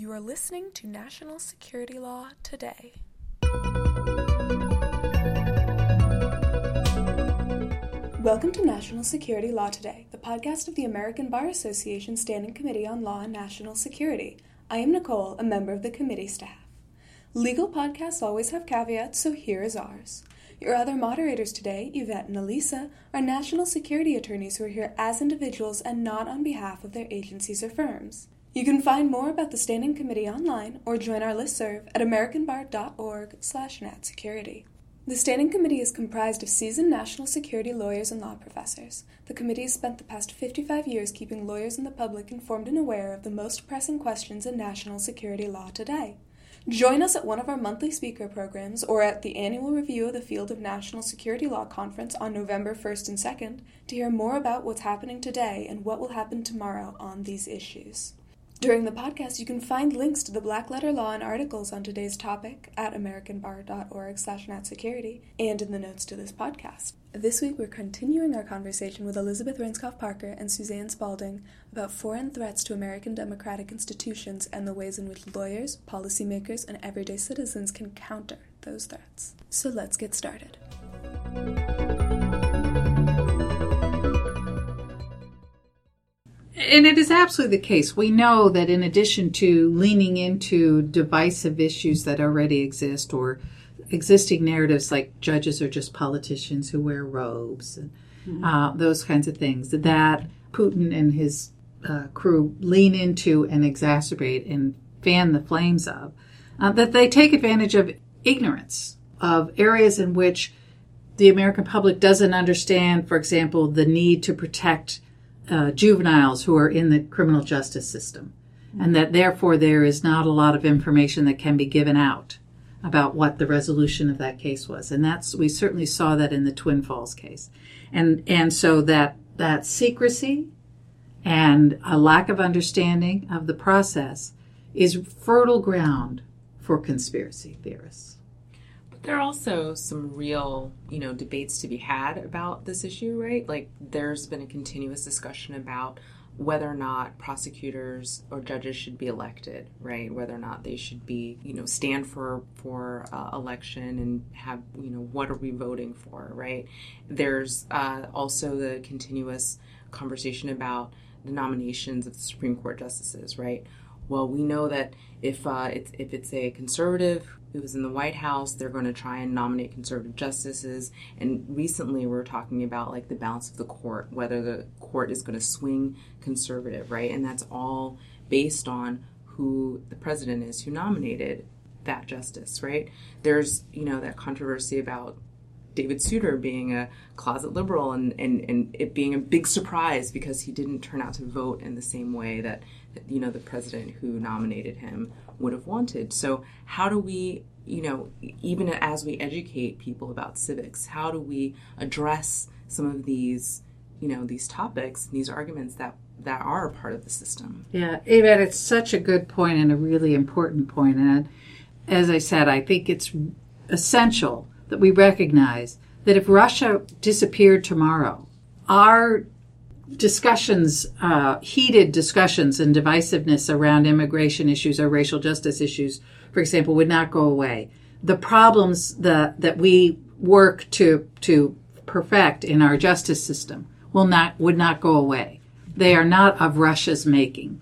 You are listening to National Security Law Today. Welcome to National Security Law Today, the podcast of the American Bar Association Standing Committee on Law and National Security. I am Nicole, a member of the committee staff. Legal podcasts always have caveats, so here is ours. Your other moderators today, Yvette and Elisa, are national security attorneys who are here as individuals and not on behalf of their agencies or firms. You can find more about the Standing Committee online or join our listserv at americanbar.org slash natsecurity. The Standing Committee is comprised of seasoned national security lawyers and law professors. The committee has spent the past 55 years keeping lawyers and the public informed and aware of the most pressing questions in national security law today. Join us at one of our monthly speaker programs or at the annual review of the Field of National Security Law Conference on November 1st and 2nd to hear more about what's happening today and what will happen tomorrow on these issues. During the podcast, you can find links to the black letter law and articles on today's topic at americanbar.org slash natsecurity and in the notes to this podcast. This week, we're continuing our conversation with Elizabeth Rindskopf Parker and Suzanne Spaulding about foreign threats to American democratic institutions and the ways in which lawyers, policymakers, and everyday citizens can counter those threats. So let's get started. And it is absolutely the case. We know that in addition to leaning into divisive issues that already exist or existing narratives like judges are just politicians who wear robes and mm-hmm. uh, those kinds of things, that Putin and his uh, crew lean into and exacerbate and fan the flames of, uh, that they take advantage of ignorance of areas in which the American public doesn't understand, for example, the need to protect uh, juveniles who are in the criminal justice system, and that therefore there is not a lot of information that can be given out about what the resolution of that case was. And that's we certainly saw that in the Twin Falls case, and and so that that secrecy and a lack of understanding of the process is fertile ground for conspiracy theorists. There are also some real, you know, debates to be had about this issue, right? Like there's been a continuous discussion about whether or not prosecutors or judges should be elected, right? Whether or not they should be, you know, stand for for uh, election and have, you know, what are we voting for, right? There's uh, also the continuous conversation about the nominations of the Supreme Court justices, right? Well, we know that if uh, it's if it's a conservative who is in the White House, they're going to try and nominate conservative justices. And recently, we are talking about like the balance of the court, whether the court is going to swing conservative, right? And that's all based on who the president is who nominated that justice, right? There's you know that controversy about David Souter being a closet liberal and, and, and it being a big surprise because he didn't turn out to vote in the same way that you know the president who nominated him would have wanted. So how do we, you know, even as we educate people about civics, how do we address some of these, you know, these topics, and these arguments that that are a part of the system? Yeah, Yvette, it's such a good point and a really important point. And as I said, I think it's essential that we recognize that if Russia disappeared tomorrow, our discussions, uh, heated discussions and divisiveness around immigration issues or racial justice issues, for example, would not go away. The problems that, that we work to, to perfect in our justice system will not, would not go away. They are not of Russia's making.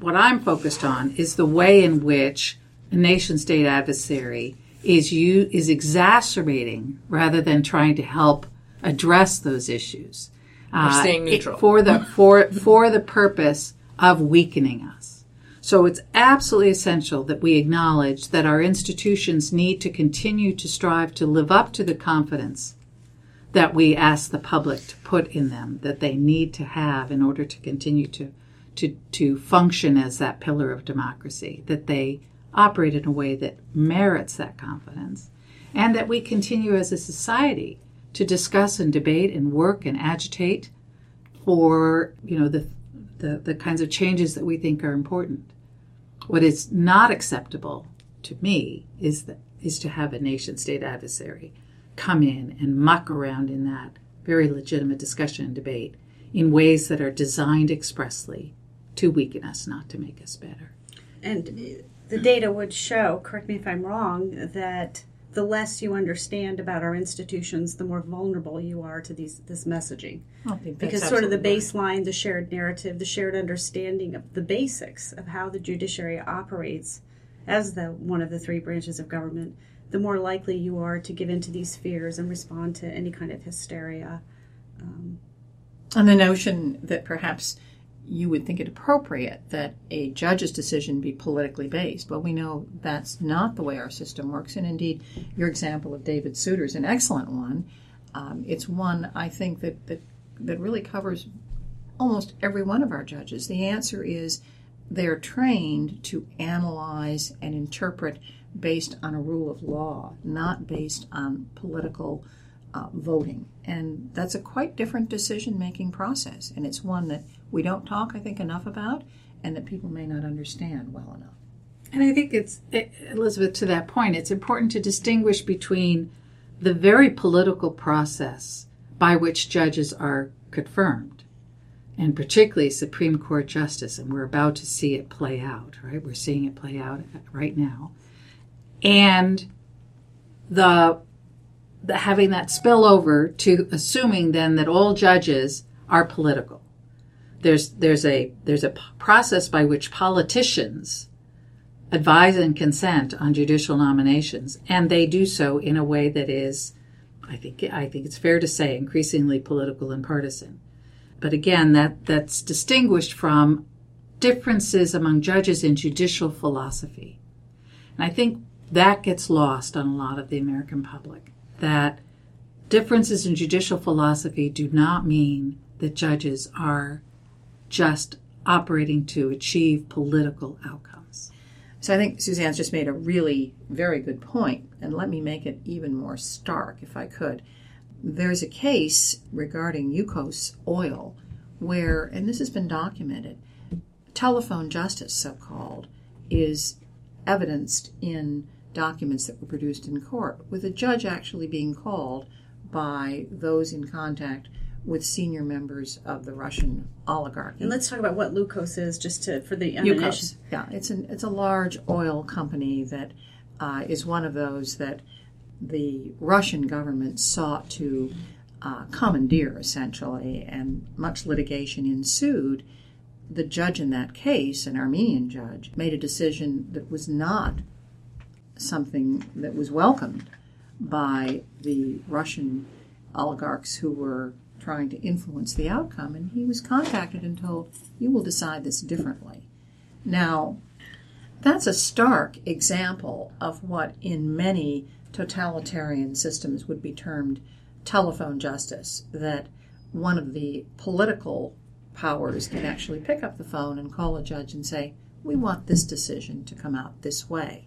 What I'm focused on is the way in which a nation state adversary is you, is exacerbating rather than trying to help address those issues uh, staying neutral for the for for the purpose of weakening us. So it's absolutely essential that we acknowledge that our institutions need to continue to strive to live up to the confidence that we ask the public to put in them, that they need to have in order to continue to to to function as that pillar of democracy, that they operate in a way that merits that confidence, and that we continue as a society to discuss and debate and work and agitate for you know the, the, the kinds of changes that we think are important. What is not acceptable to me is that is to have a nation state adversary come in and muck around in that very legitimate discussion and debate in ways that are designed expressly to weaken us, not to make us better. And the data would show, correct me if I'm wrong, that the less you understand about our institutions, the more vulnerable you are to these this messaging. because sort of the baseline, the shared narrative, the shared understanding of the basics of how the judiciary operates as the one of the three branches of government, the more likely you are to give in to these fears and respond to any kind of hysteria. Um, and the notion that perhaps you would think it appropriate that a judge's decision be politically based. But we know that's not the way our system works. And indeed, your example of David Souter is an excellent one. Um, it's one I think that, that, that really covers almost every one of our judges. The answer is they're trained to analyze and interpret based on a rule of law, not based on political uh, voting. And that's a quite different decision making process. And it's one that we don't talk, I think, enough about and that people may not understand well enough. And I think it's, eh, Elizabeth, to that point, it's important to distinguish between the very political process by which judges are confirmed, and particularly Supreme Court justice, and we're about to see it play out, right? We're seeing it play out right now. And the the, having that spill over to assuming then that all judges are political. There's there's a there's a process by which politicians advise and consent on judicial nominations, and they do so in a way that is, I think I think it's fair to say, increasingly political and partisan. But again, that that's distinguished from differences among judges in judicial philosophy, and I think that gets lost on a lot of the American public that differences in judicial philosophy do not mean that judges are just operating to achieve political outcomes. So I think Suzanne's just made a really very good point, and let me make it even more stark if I could. There's a case regarding Yukos oil where, and this has been documented, telephone justice, so called, is evidenced in documents that were produced in court, with a judge actually being called by those in contact with senior members of the Russian oligarchy. And let's talk about what Yukos is, just to for the Yukos. Yeah, it's an it's a large oil company that uh, is one of those that the Russian government sought to uh, commandeer, essentially, and much litigation ensued. The judge in that case, an Armenian judge, made a decision that was not something that was welcomed by the Russian oligarchs who were trying to influence the outcome. And he was contacted and told, You will decide this differently. Now, that's a stark example of what in many totalitarian systems would be termed telephone justice, that one of the political powers can actually pick up the phone and call a judge and say, We want this decision to come out this way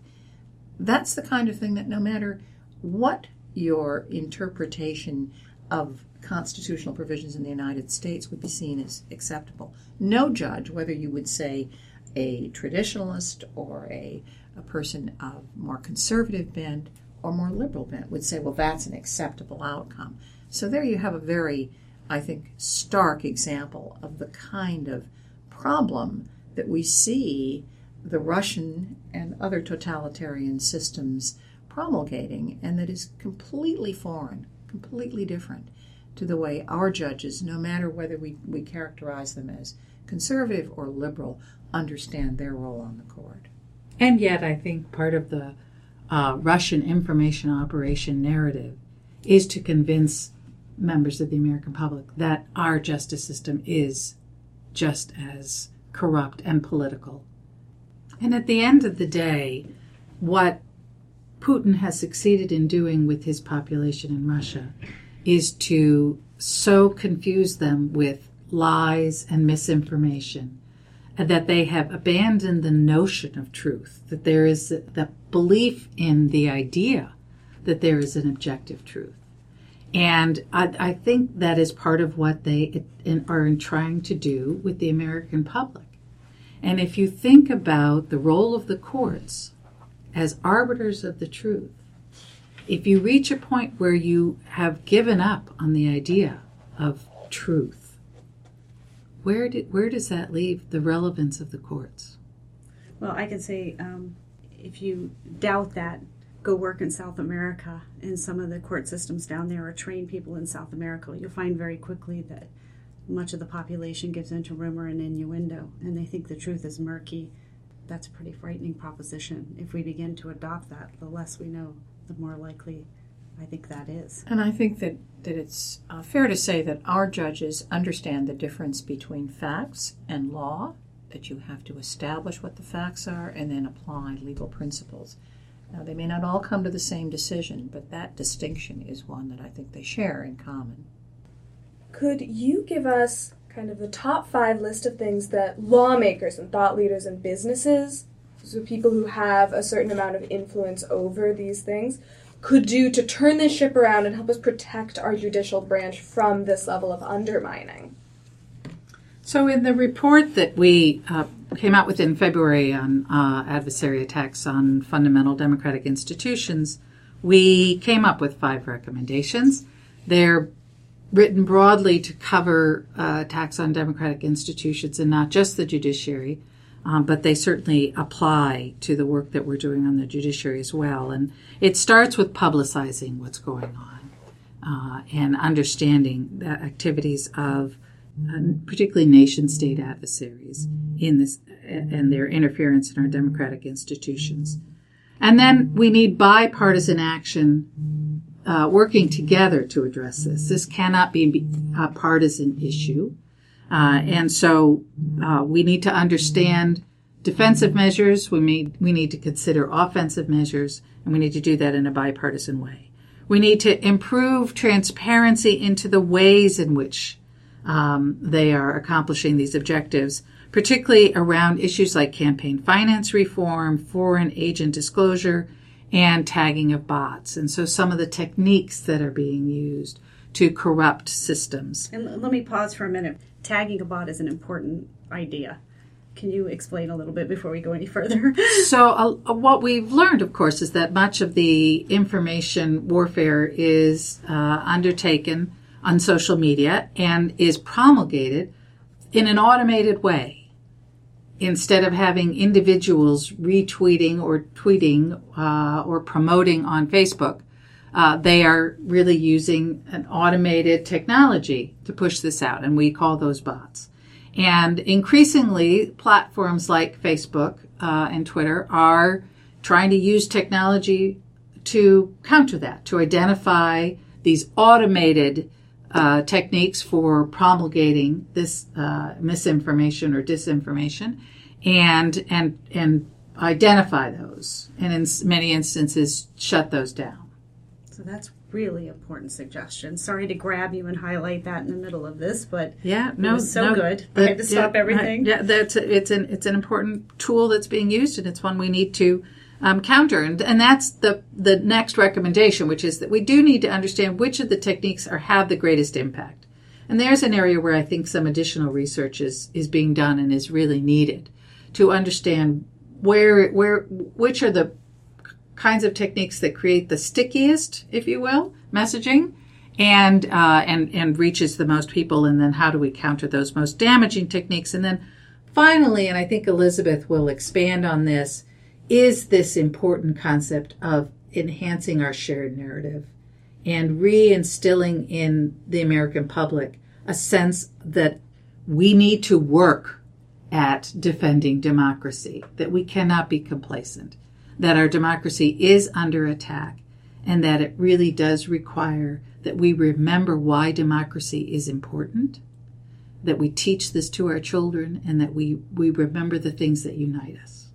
that's the kind of thing that no matter what your interpretation of constitutional provisions in the United States would be seen as acceptable. No judge, whether you would say a traditionalist or a, a person of more conservative bent or more liberal bent, would say, well, that's an acceptable outcome. So there you have a very, I think, stark example of the kind of problem that we see the Russian and other totalitarian systems promulgating, and that is completely foreign, completely different to the way our judges, no matter whether we, we characterize them as conservative or liberal, understand their role on the court. And yet, I think part of the uh, Russian information operation narrative is to convince members of the American public that our justice system is just as corrupt and political and at the end of the day, what Putin has succeeded in doing with his population in Russia is to so confuse them with lies and misinformation that they have abandoned the notion of truth, that there is the belief in the idea that there is an objective truth. And I, I think that is part of what they are trying to do with the American public. And if you think about the role of the courts as arbiters of the truth, if you reach a point where you have given up on the idea of truth, where, did, where does that leave the relevance of the courts? Well, I can say um, if you doubt that, go work in South America, and some of the court systems down there, or train people in South America. You'll find very quickly that much of the population gives into rumor and innuendo, and they think the truth is murky. That's a pretty frightening proposition. If we begin to adopt that, the less we know, the more likely I think that is. And I think that, that it's uh, fair to say that our judges understand the difference between facts and law, that you have to establish what the facts are and then apply legal principles. Now, they may not all come to the same decision, but that distinction is one that I think they share in common. Could you give us kind of the top five list of things that lawmakers and thought leaders and businesses, so people who have a certain amount of influence over these things, could do to turn this ship around and help us protect our judicial branch from this level of undermining? So, in the report that we uh, came out with in February on uh, adversary attacks on fundamental democratic institutions, we came up with five recommendations. They're written broadly to cover uh, attacks on democratic institutions and not just the judiciary, um, but they certainly apply to the work that we're doing on the judiciary as well. And it starts with publicizing what's going on uh, and understanding the activities of uh, particularly nation state adversaries in this and their interference in our democratic institutions. And then we need bipartisan action uh, working together to address this. This cannot be a partisan issue. Uh, and so uh, we need to understand defensive measures. We need, we need to consider offensive measures, and we need to do that in a bipartisan way. We need to improve transparency into the ways in which um, they are accomplishing these objectives, particularly around issues like campaign finance reform, foreign agent disclosure, and tagging of bots. And so some of the techniques that are being used to corrupt systems. And let me pause for a minute. Tagging a bot is an important idea. Can you explain a little bit before we go any further? so, uh, what we've learned, of course, is that much of the information warfare is uh, undertaken on social media and is promulgated in an automated way instead of having individuals retweeting or tweeting uh, or promoting on Facebook. Uh, they are really using an automated technology to push this out, and we call those bots. And increasingly, platforms like Facebook uh, and Twitter are trying to use technology to counter that, to identify these automated uh, techniques for promulgating this uh, misinformation or disinformation, and and and identify those, and in many instances, shut those down. So that's really important suggestion. Sorry to grab you and highlight that in the middle of this, but yeah, no, so no, good. I had to stop yeah, everything. yeah, that's it's an it's an important tool that's being used, and it's one we need to um, counter. And, and that's the the next recommendation, which is that we do need to understand which of the techniques are have the greatest impact. And there's an area where I think some additional research is is being done and is really needed to understand where where which are the kinds of techniques that create the stickiest, if you will, messaging, and uh, and and reaches the most people, and then how do we counter those most damaging techniques, and then finally, and I think Elizabeth will expand on this, is this important concept of enhancing our shared narrative and reinstilling in the American public a sense that we need to work at defending democracy, that we cannot be complacent that our democracy is under attack and that it really does require that we remember why democracy is important, that we teach this to our children, and that we, we remember the things that unite us.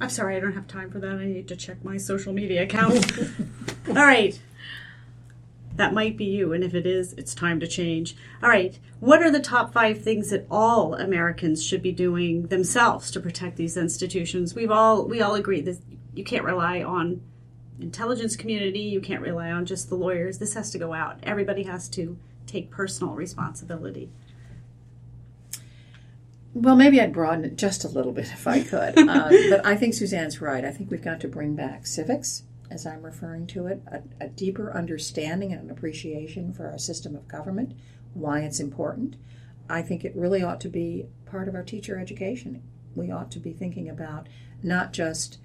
I'm sorry, I don't have time for that. I need to check my social media account. All right. That might be you, and if it is, it's time to change. All right. What are the top five things that all Americans should be doing themselves to protect these institutions? We've all we all agree that you can't rely on intelligence community you can't rely on just the lawyers this has to go out everybody has to take personal responsibility well maybe i'd broaden it just a little bit if i could. Uh, but i think suzanne's right. I think we've got to bring back civics as i'm referring to it a, a deeper understanding and an appreciation for our system of government why it's important. I think it really ought to be part of our teacher education. We ought to be thinking about not just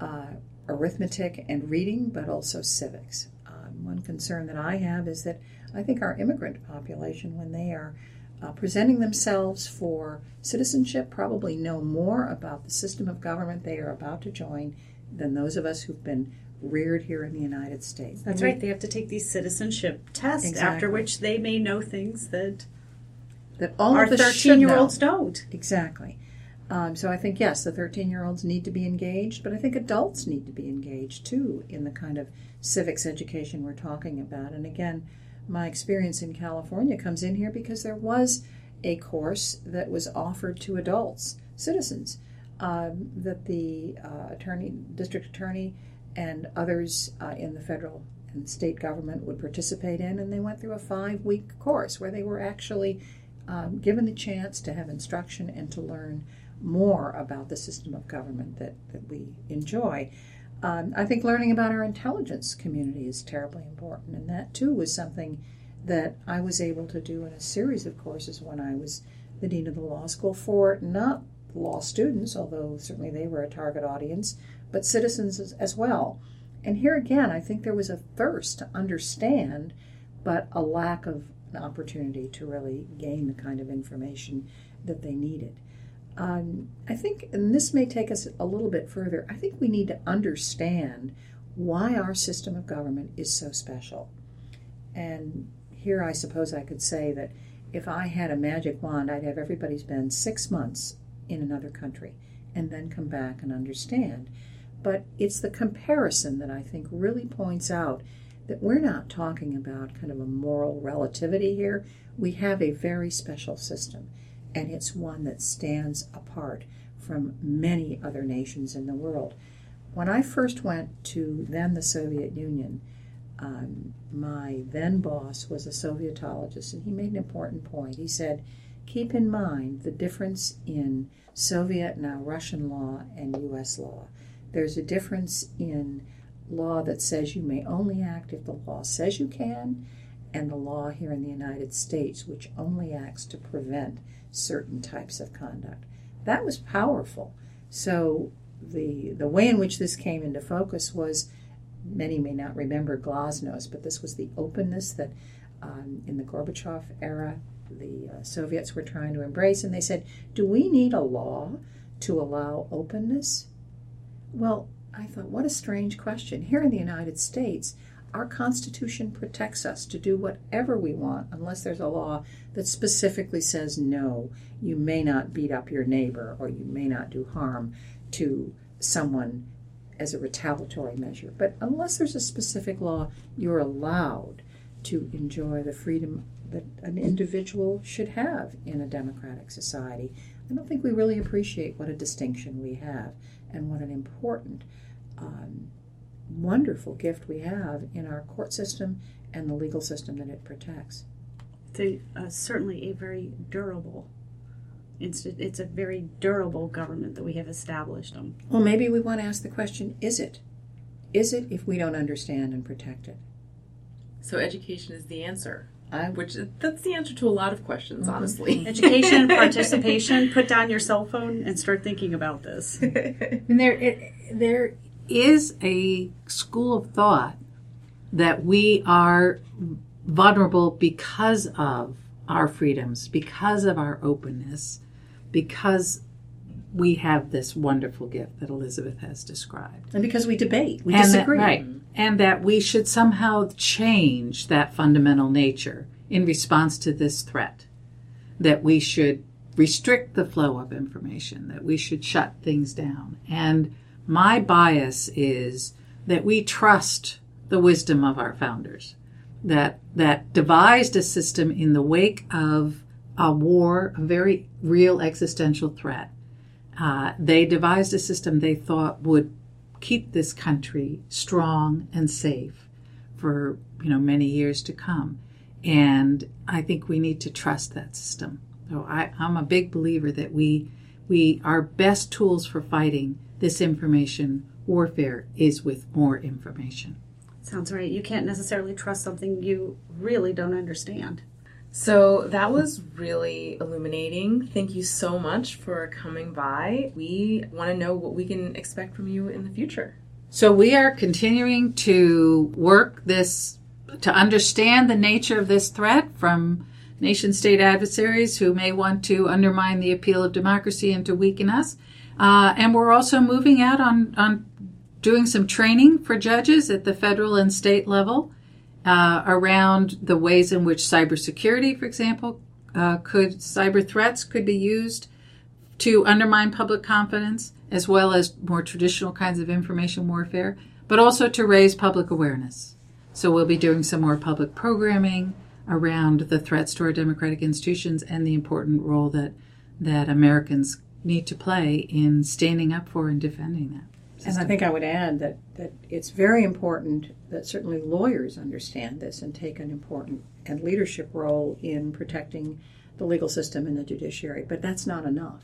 uh, arithmetic and reading, but also civics. Um, one concern that I have is that I think our immigrant population, when they are uh, presenting themselves for citizenship, probably know more about the system of government they are about to join than those of us who've been reared here in the United States. That's right. They have to take these citizenship tests, exactly. after which they may know things that that all our thirteen-year-olds don't. Exactly. Um, so I think yes, the thirteen-year-olds need to be engaged, but I think adults need to be engaged too in the kind of civics education we're talking about. And again, my experience in California comes in here because there was a course that was offered to adults, citizens, um, that the uh, attorney, district attorney, and others uh, in the federal and state government would participate in, and they went through a five-week course where they were actually um, given the chance to have instruction and to learn more about the system of government that, that we enjoy. Um, I think learning about our intelligence community is terribly important, and that too was something that I was able to do in a series of courses when I was the dean of the law school for not law students, although certainly they were a target audience, but citizens as, as well. And here again, I think there was a thirst to understand, but a lack of an opportunity to really gain the kind of information that they needed. Um, I think, and this may take us a little bit further, I think we need to understand why our system of government is so special. And here I suppose I could say that if I had a magic wand, I'd have everybody spend six months in another country and then come back and understand. But it's the comparison that I think really points out that we're not talking about kind of a moral relativity here. We have a very special system and it's one that stands apart from many other nations in the world. When I first went to then the Soviet Union, um, my then boss was a Sovietologist, and he made an important point. He said, Keep in mind the difference in Soviet, now Russian law, and U.S. law. There's a difference in law that says you may only act if the law says you can, and the law here in the United States, which only acts to prevent certain types of conduct. That was powerful. So the the way in which this came into focus was many may not remember glasnost, but this was the openness that um, in the Gorbachev era the uh, Soviets were trying to embrace, and they said, "Do we need a law to allow openness?" Well, I thought, what a strange question. Here in the United States, our Constitution protects us to do whatever we want unless there's a law that specifically says no, you may not beat up your neighbor or you may not do harm to someone as a retaliatory measure. But unless there's a specific law, you're allowed to enjoy the freedom that an individual should have in a democratic society. I don't think we really appreciate what a distinction we have and what an important um, wonderful gift we have in our court system and the legal system that it protects. It's a, uh, certainly a very durable it's a very durable government that we have established. Them. Well, maybe we want to ask the question: Is it? Is it if we don't understand and protect it? So education is the answer. I, which that's the answer to a lot of questions, mm-hmm. honestly. Education, participation. Put down your cell phone and start thinking about this. and there, it, there is a school of thought that we are vulnerable because of our freedoms, because of our openness, because we have this wonderful gift that Elizabeth has described. And because we debate, we and disagree. That, right. And that we should somehow change that fundamental nature in response to this threat. That we should restrict the flow of information, that we should shut things down. And my bias is that we trust the wisdom of our founders that that devised a system in the wake of a war, a very real existential threat. Uh, they devised a system they thought would keep this country strong and safe for you know many years to come. And I think we need to trust that system. So I, I'm a big believer that we we our best tools for fighting this information warfare is with more information. Sounds right. You can't necessarily trust something you really don't understand. So that was really illuminating. Thank you so much for coming by. We want to know what we can expect from you in the future. So we are continuing to work this to understand the nature of this threat from nation state adversaries who may want to undermine the appeal of democracy and to weaken us. Uh, and we're also moving out on, on doing some training for judges at the federal and state level uh, around the ways in which cybersecurity, for example, uh, could cyber threats could be used to undermine public confidence, as well as more traditional kinds of information warfare, but also to raise public awareness. So we'll be doing some more public programming around the threats to our democratic institutions and the important role that that Americans need to play in standing up for and defending that. System. And I think I would add that, that it's very important that certainly lawyers understand this and take an important and leadership role in protecting the legal system and the judiciary. But that's not enough.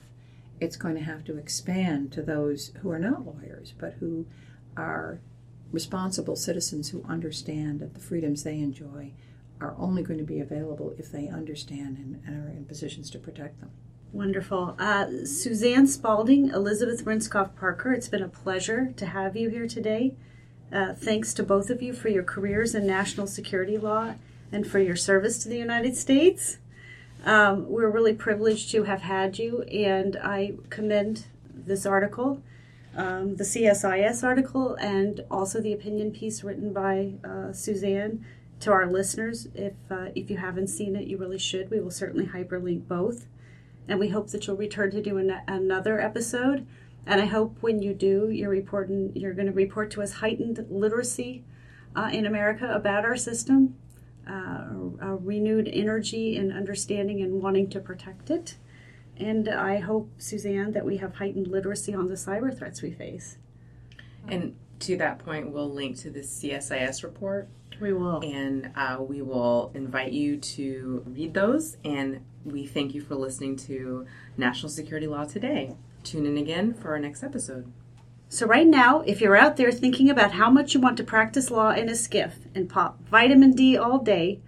It's going to have to expand to those who are not lawyers, but who are responsible citizens who understand that the freedoms they enjoy are only going to be available if they understand and, and are in positions to protect them. Wonderful. Uh, Suzanne Spaulding, Elizabeth Rindskopf Parker, it's been a pleasure to have you here today. Uh, thanks to both of you for your careers in national security law and for your service to the United States. Um, we're really privileged to have had you, and I commend this article, um, the CSIS article, and also the opinion piece written by uh, Suzanne to our listeners. If uh, if you haven't seen it, you really should. We will certainly hyperlink both and we hope that you'll return to do an, another episode. And I hope when you do, you're reporting, you're going to report to us heightened literacy uh, in America about our system, uh, a renewed energy and understanding and wanting to protect it. And I hope, Suzanne, that we have heightened literacy on the cyber threats we face. And to that point, we'll link to the CSIS report. We will. And uh, we will invite you to read those and we thank you for listening to National Security Law Today. Tune in again for our next episode. So, right now, if you're out there thinking about how much you want to practice law in a SCIF and pop vitamin D all day,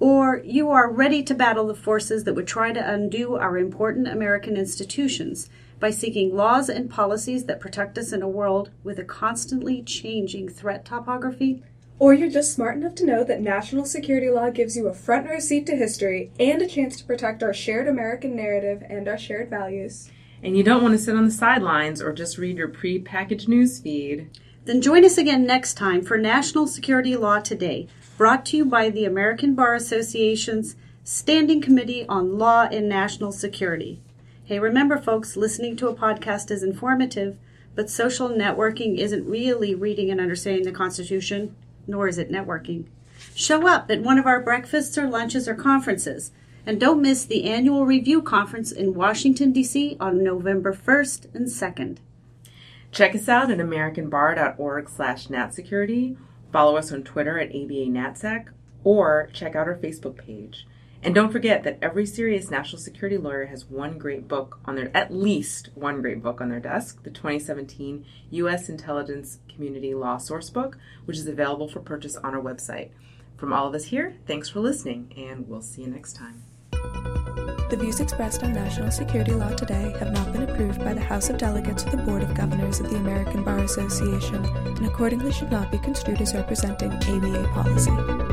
or you are ready to battle the forces that would try to undo our important American institutions by seeking laws and policies that protect us in a world with a constantly changing threat topography, or you're just smart enough to know that national security law gives you a front row seat to history and a chance to protect our shared American narrative and our shared values. And you don't want to sit on the sidelines or just read your pre-packaged news feed. Then join us again next time for National Security Law Today, brought to you by the American Bar Association's Standing Committee on Law and National Security. Hey, remember, folks, listening to a podcast is informative, but social networking isn't really reading and understanding the Constitution nor is it networking. Show up at one of our breakfasts or lunches or conferences. And don't miss the annual review conference in Washington, D.C. on November 1st and 2nd. Check us out at americanbar.org slash natsecurity. Follow us on Twitter at ABA NatSec or check out our Facebook page. And don't forget that every serious national security lawyer has one great book on their, at least one great book on their desk, the 2017 U.S. Intelligence Community Law Sourcebook, which is available for purchase on our website. From all of us here, thanks for listening, and we'll see you next time. The views expressed on national security law today have not been approved by the House of Delegates or the Board of Governors of the American Bar Association, and accordingly should not be construed as representing ABA policy.